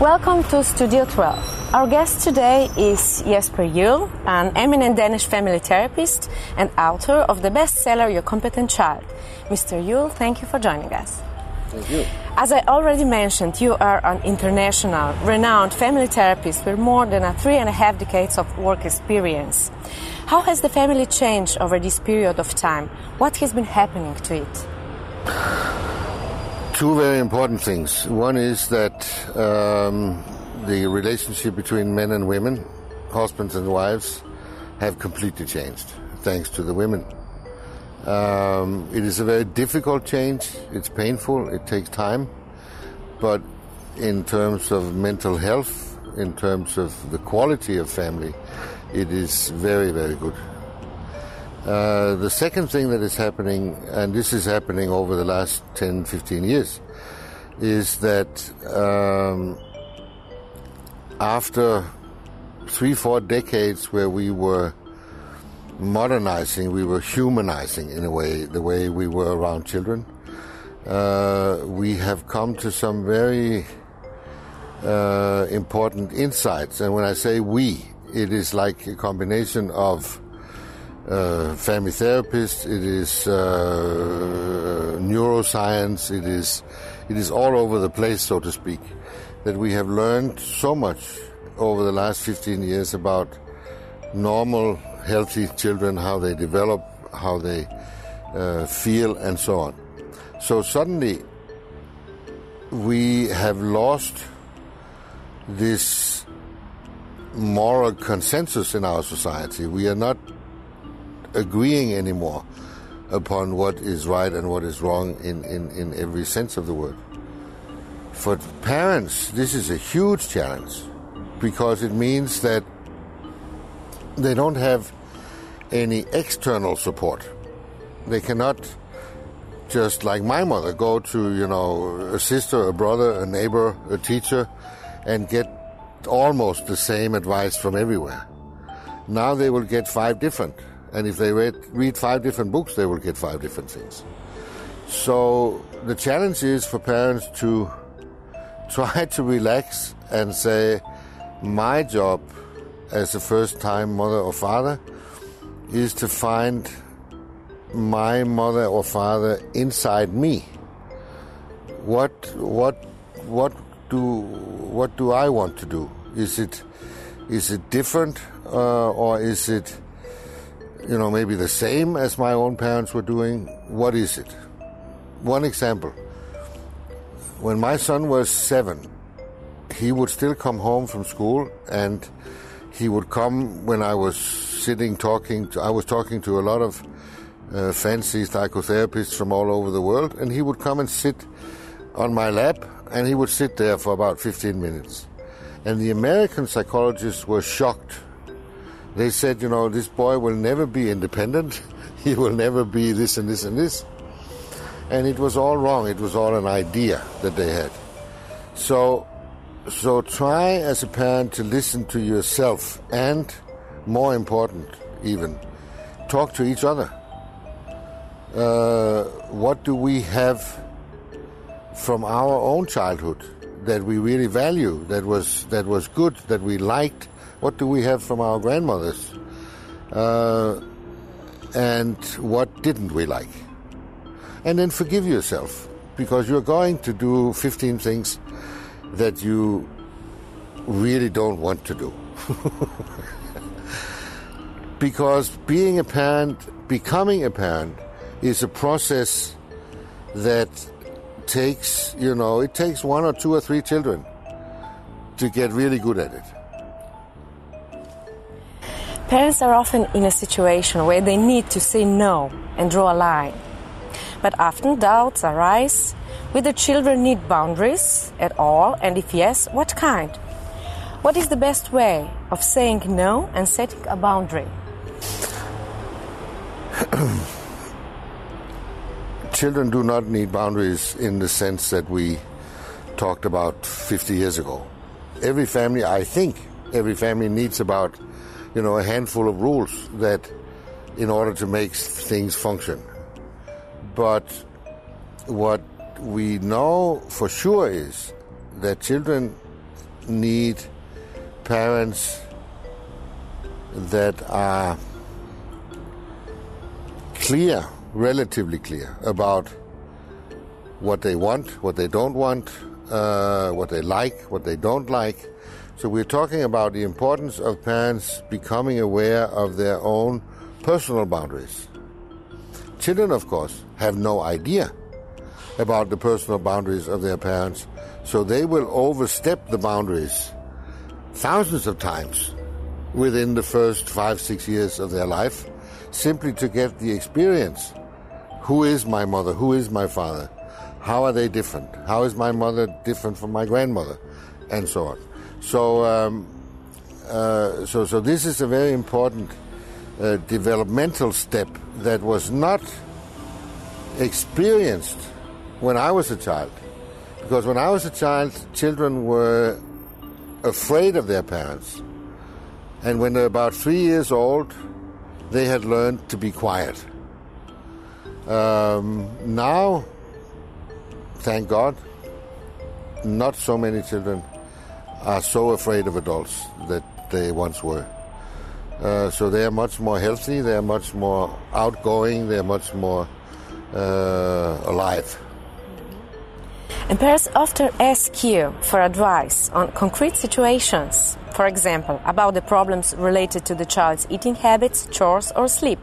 Welcome to Studio 12. Our guest today is Jesper Juul, an eminent Danish family therapist and author of the bestseller Your Competent Child. Mr. Juul, thank you for joining us. Thank you. As I already mentioned, you are an international, renowned family therapist with more than a three and a half decades of work experience. How has the family changed over this period of time? What has been happening to it? Two very important things. One is that um, the relationship between men and women, husbands and wives, have completely changed thanks to the women. Um, it is a very difficult change. It's painful. It takes time. But in terms of mental health, in terms of the quality of family, it is very, very good. Uh, the second thing that is happening, and this is happening over the last 10, 15 years, is that um, after three, four decades where we were modernizing, we were humanizing in a way, the way we were around children, uh, we have come to some very uh, important insights. And when I say we, it is like a combination of uh, family therapists, it is uh, neuroscience, it is it is all over the place, so to speak. That we have learned so much over the last 15 years about normal, healthy children, how they develop, how they uh, feel, and so on. So suddenly, we have lost this moral consensus in our society. We are not agreeing anymore upon what is right and what is wrong in, in, in every sense of the word. For parents, this is a huge challenge because it means that they don't have any external support. They cannot just like my mother go to, you know, a sister, a brother, a neighbor, a teacher and get almost the same advice from everywhere. Now they will get five different and if they read, read five different books, they will get five different things. So the challenge is for parents to try to relax and say, my job as a first time mother or father is to find my mother or father inside me. What what what do what do I want to do? Is it is it different uh, or is it you know, maybe the same as my own parents were doing? What is it? One example. When my son was seven, he would still come home from school and he would come when I was sitting talking. To, I was talking to a lot of uh, fancy psychotherapists from all over the world, and he would come and sit on my lap, and he would sit there for about 15 minutes. And the American psychologists were shocked they said, you know, this boy will never be independent. he will never be this and this and this. And it was all wrong. It was all an idea that they had. So, so try as a parent to listen to yourself and, more important, even, talk to each other. Uh, what do we have from our own childhood that we really value, that was that was good, that we liked, what do we have from our grandmothers? Uh, and what didn't we like? And then forgive yourself because you're going to do 15 things that you really don't want to do. because being a parent, becoming a parent, is a process that takes, you know, it takes one or two or three children to get really good at it. Parents are often in a situation where they need to say no and draw a line. But often doubts arise the children need boundaries at all, and if yes, what kind? What is the best way of saying no and setting a boundary? Children do not need boundaries in the sense that we talked about 50 years ago. Every family, I think, every family needs about you know, a handful of rules that in order to make things function. But what we know for sure is that children need parents that are clear, relatively clear, about what they want, what they don't want, uh, what they like, what they don't like. So we're talking about the importance of parents becoming aware of their own personal boundaries. Children, of course, have no idea about the personal boundaries of their parents, so they will overstep the boundaries thousands of times within the first five, six years of their life simply to get the experience. Who is my mother? Who is my father? How are they different? How is my mother different from my grandmother? And so on. So, um, uh, so, so this is a very important uh, developmental step that was not experienced when I was a child. Because when I was a child, children were afraid of their parents. And when they're about three years old, they had learned to be quiet. Um, now, thank God, not so many children are so afraid of adults that they once were. Uh, so they are much more healthy, they are much more outgoing, they are much more uh, alive. And parents often ask you for advice on concrete situations, for example, about the problems related to the child's eating habits, chores, or sleep.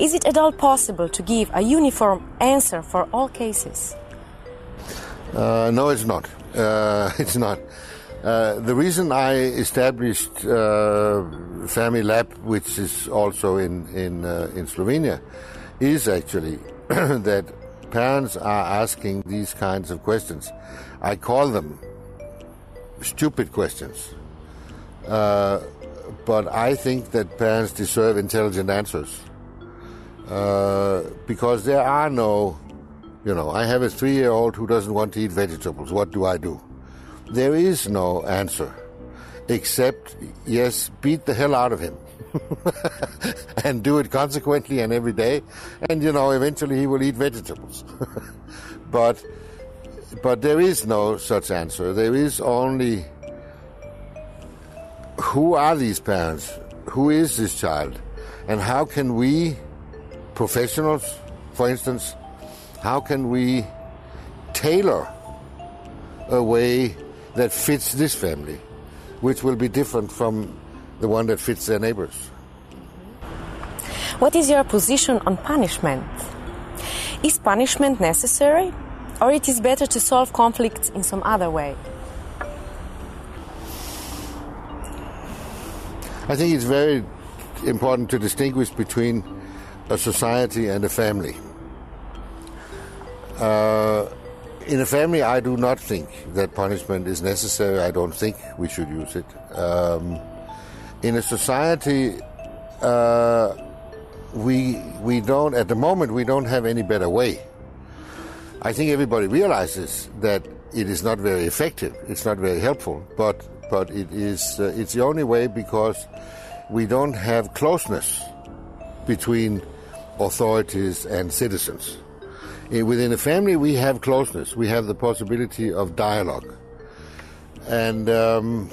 Is it at all possible to give a uniform answer for all cases? Uh, no, it's not. Uh, it's not. Uh, the reason I established uh, Family Lab, which is also in in uh, in Slovenia, is actually that parents are asking these kinds of questions. I call them stupid questions. Uh, but I think that parents deserve intelligent answers. Uh, because there are no, you know, I have a three year old who doesn't want to eat vegetables. What do I do? There is no answer except, yes, beat the hell out of him. and do it consequently and every day, and you know eventually he will eat vegetables. but but there is no such answer. There is only who are these parents? Who is this child? And how can we, professionals, for instance, how can we tailor a way that fits this family, which will be different from the one that fits their neighbors. What is your position on punishment? Is punishment necessary, or it is better to solve conflicts in some other way? I think it's very important to distinguish between a society and a family. Uh, in a family, I do not think that punishment is necessary. I don't think we should use it. Um, in a society, uh, we we don't at the moment we don't have any better way. I think everybody realizes that it is not very effective. It's not very helpful, but but it is uh, it's the only way because we don't have closeness between authorities and citizens. Within a family, we have closeness. We have the possibility of dialogue, and um,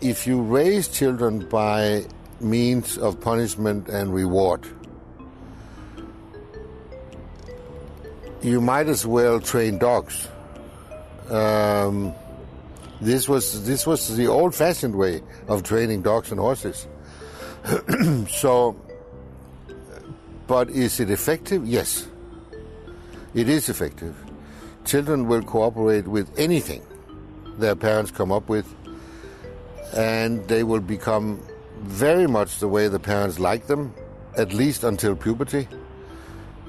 if you raise children by means of punishment and reward, you might as well train dogs. Um, this was this was the old-fashioned way of training dogs and horses. so, but is it effective? Yes, it is effective. Children will cooperate with anything their parents come up with and they will become very much the way the parents like them, at least until puberty.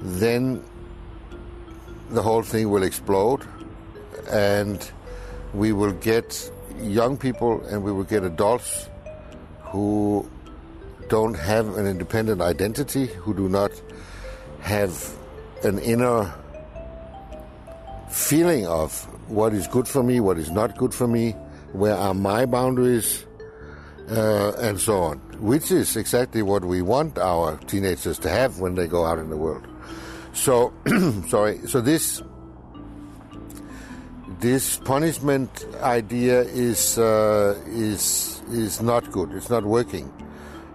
Then the whole thing will explode, and we will get young people and we will get adults who don't have an independent identity, who do not have an inner feeling of what is good for me, what is not good for me, where are my boundaries, uh, and so on, which is exactly what we want our teenagers to have when they go out in the world. So, sorry, so this this punishment idea is uh, is is not good. It's not working,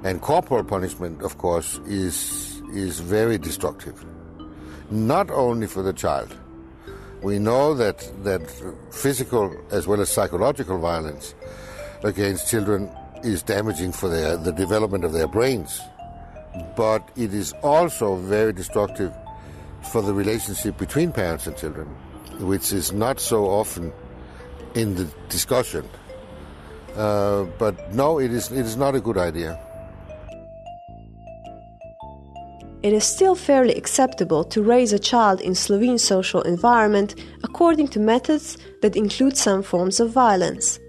and corporal punishment, of course, is is very destructive. Not only for the child. We know that that physical as well as psychological violence against children is damaging for their the development of their brains, but it is also very destructive for the relationship between parents and children which is not so often in the discussion. Uh, but no, it is, it is not a good idea. It is still fairly acceptable to raise a child in Slovene social environment according to methods that include some forms of violence.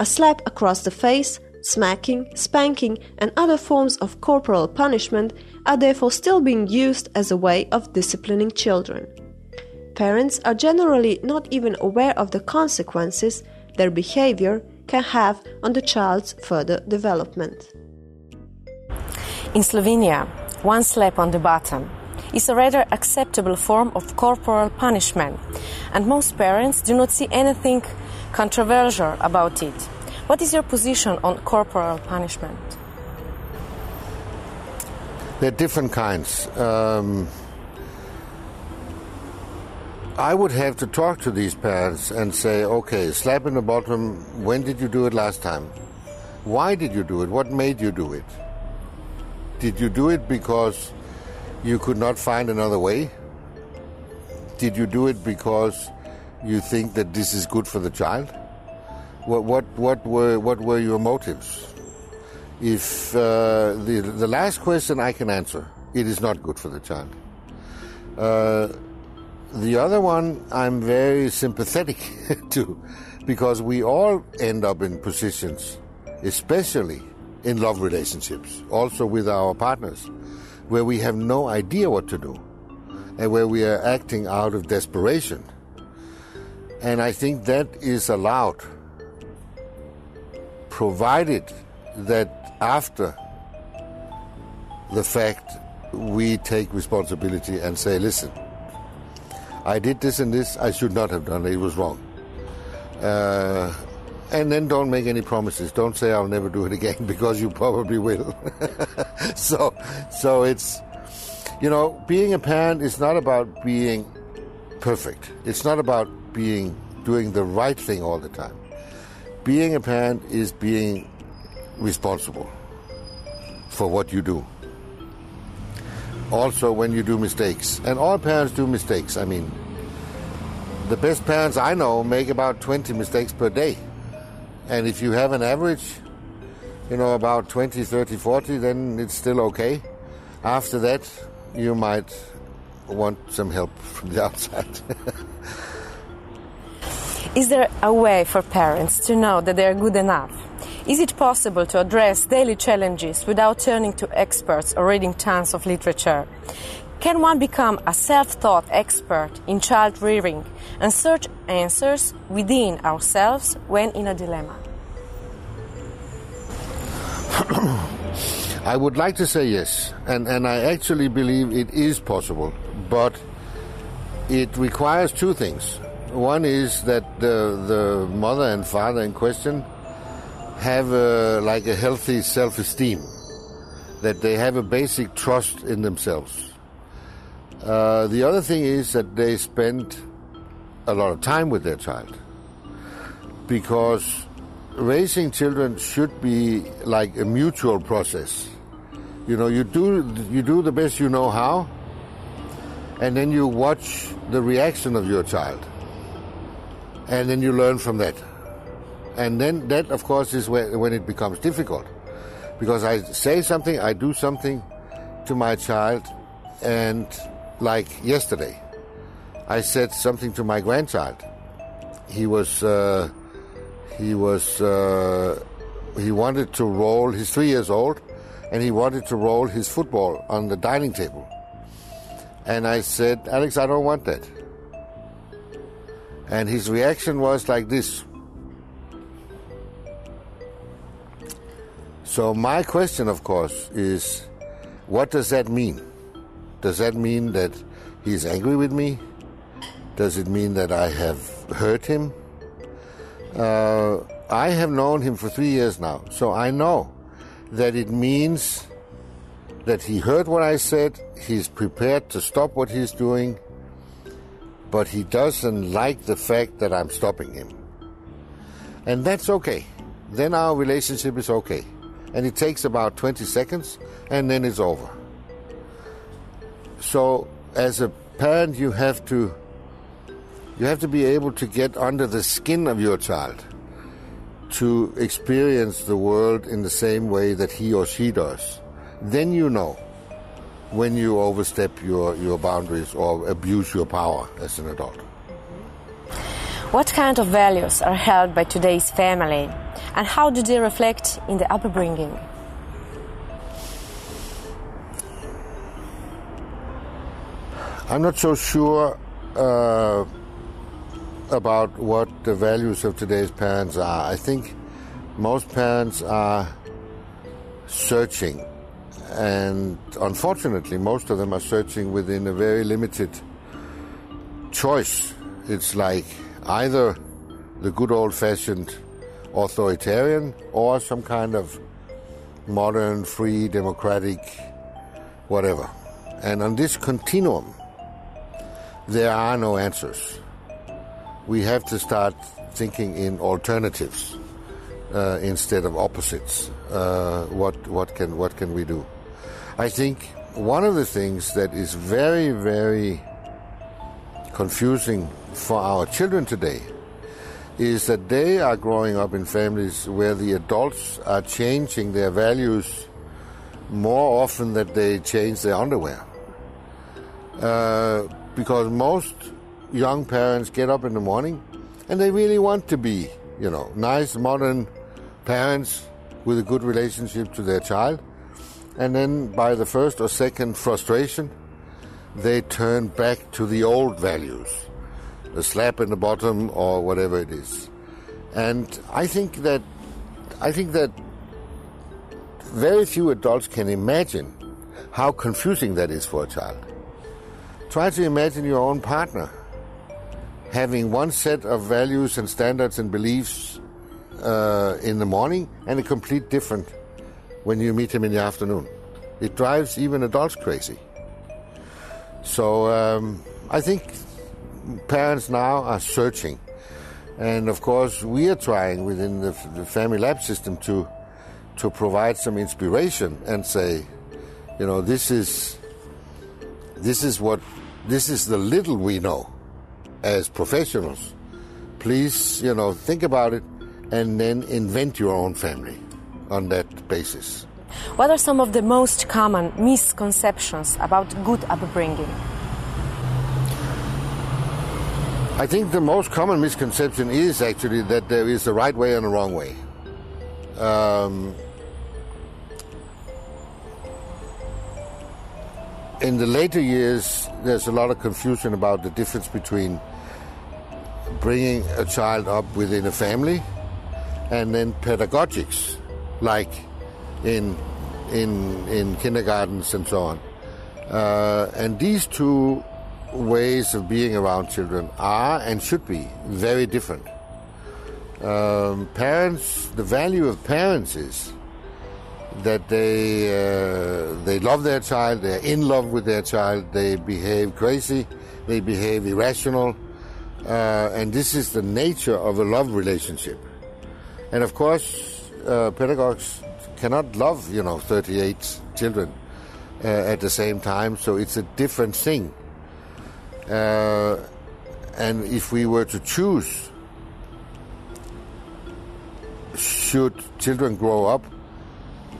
A slap across the face, smacking, spanking, and other forms of corporal punishment are therefore still being used as a way of disciplining children. Parents are generally not even aware of the consequences their behavior can have on the child's further development. In Slovenia, one slap on the bottom is a rather acceptable form of corporal punishment, and most parents do not see anything controversial about it. What is your position on corporal punishment? There are different kinds. Um, I would have to talk to these parents and say, okay, slap in the bottom, when did you do it last time? Why did you do it? What made you do it? Did you do it because you could not find another way? Did you do it because you think that this is good for the child? What, what, what, were, what were your motives? If uh, the, the last question I can answer, it is not good for the child. Uh, the other one I'm very sympathetic to because we all end up in positions, especially in love relationships, also with our partners, where we have no idea what to do and where we are acting out of desperation. And I think that is allowed, provided that after the fact we take responsibility and say, listen, I did this and this, I should not have done it, it was wrong. Uh, and then don't make any promises. Don't say I'll never do it again because you probably will. so, so it's, you know, being a parent is not about being perfect. It's not about being doing the right thing all the time. Being a parent is being responsible for what you do also when you do mistakes. And all parents do mistakes. I mean, the best parents I know make about 20 mistakes per day. And if you have an average, you know, about 20, 30, 40, then it's still okay. After that, you might want some help from the outside. Is there a way for parents to know that they are good enough? Is it possible to address daily challenges without turning to experts or reading tons of literature? Can one become a self taught expert in child rearing and search answers within ourselves when in a dilemma? I would like to say yes, and, and I actually believe it is possible, but it requires two things. One is that the, the mother and father in question have a, like a healthy self-esteem, that they have a basic trust in themselves. Uh, the other thing is that they spend a lot of time with their child, because raising children should be like a mutual process. You know, you do you do the best you know how, and then you watch the reaction of your child, and then you learn from that. And then that, of course, is where, when it becomes difficult. Because I say something, I do something to my child, and like yesterday, I said something to my grandchild. He was, uh, he was, uh, he wanted to roll, he's three years old, and he wanted to roll his football on the dining table. And I said, Alex, I don't want that. And his reaction was like this So my question, of course, is what does that mean? Does that mean that he's angry with me? Does it mean that I have hurt him. Uh, I have known him for three years now, so I know that it means that he heard what I said, he's prepared to stop what he's doing, but he doesn't like the fact that I'm stopping him. And that's okay. Then our relationship is okay. And it takes about 20 seconds, and then it's over. So, as a parent, you have to you have to be able to get under the skin of your child to experience the world in the same way that he or she does. Then you know when you overstep your, your boundaries or abuse your power as an adult. What kind of values are held by today's family and how do they reflect in the upbringing? I'm not so sure uh, about what the values of today's parents are. I think most parents are searching, and unfortunately, most of them are searching within a very limited choice. It's like either the good old fashioned authoritarian or some kind of modern, free, democratic, whatever. And on this continuum, there are no answers. We have to start thinking in alternatives uh, instead of opposites. Uh, what what can what can we do? I think one of the things that is very very confusing for our children today is that they are growing up in families where the adults are changing their values more often than they change their underwear. Uh, because most young parents get up in the morning and they really want to be, you know, nice, modern parents with a good relationship to their child. And then by the first or second frustration, they turn back to the old values, a slap in the bottom or whatever it is. And I think that I think that very few adults can imagine how confusing that is for a child. Try to imagine your own partner having one set of values and standards and beliefs uh, in the morning and a complete different when you meet him in the afternoon. It drives even adults crazy. So um, I think parents now are searching. And of course, we are trying within the, the Family Lab system to, to provide some inspiration and say, you know, this is, this is what this is the little we know as professionals. Please, you know, think about it and then invent your own family on that basis. What are some of the most common misconceptions about good upbringing? I think the most common misconception is actually that there is a right way and a wrong way. Um, in the later years, there's a lot of confusion about the difference between bringing a child up within a family and then pedagogics, like in in in kindergartens and so on. Uh, and these two ways of being around children are and should be very different. Um, parents, the value of parents is that they uh, they love their child, they're in love with their child, they behave crazy, they behave irrational, uh, and this is the nature of a love relationship. And of course, uh, pedagogues cannot love you know 38 children uh, at the same time, so it's a different thing. Uh, and if we were to choose, should children grow up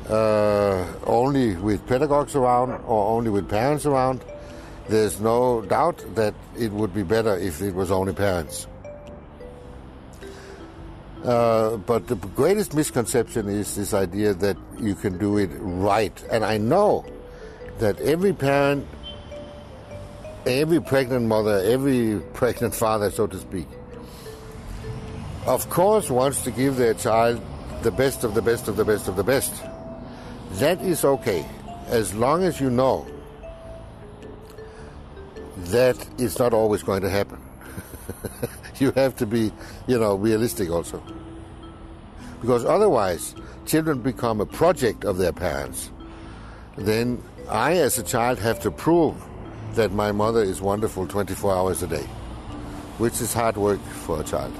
uh, only with pedagogues around or only with parents around, there's no doubt that it would be better if it was only parents. Uh, but the greatest misconception is this idea that you can do it right. And I know that every parent, every pregnant mother, every pregnant father, so to speak, of course wants to give their child the best of the best of the best of the best. That is okay, as long as you know that it's not always going to happen. you have to be, you know, realistic also. Because otherwise, children become a project of their parents. Then I, as a child, have to prove that my mother is wonderful 24 hours a day, which is hard work for a child.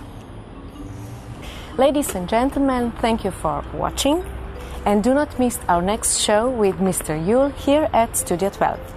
Ladies and gentlemen, thank you for watching. And do not miss our next show with Mr. Juul here at Studio 12.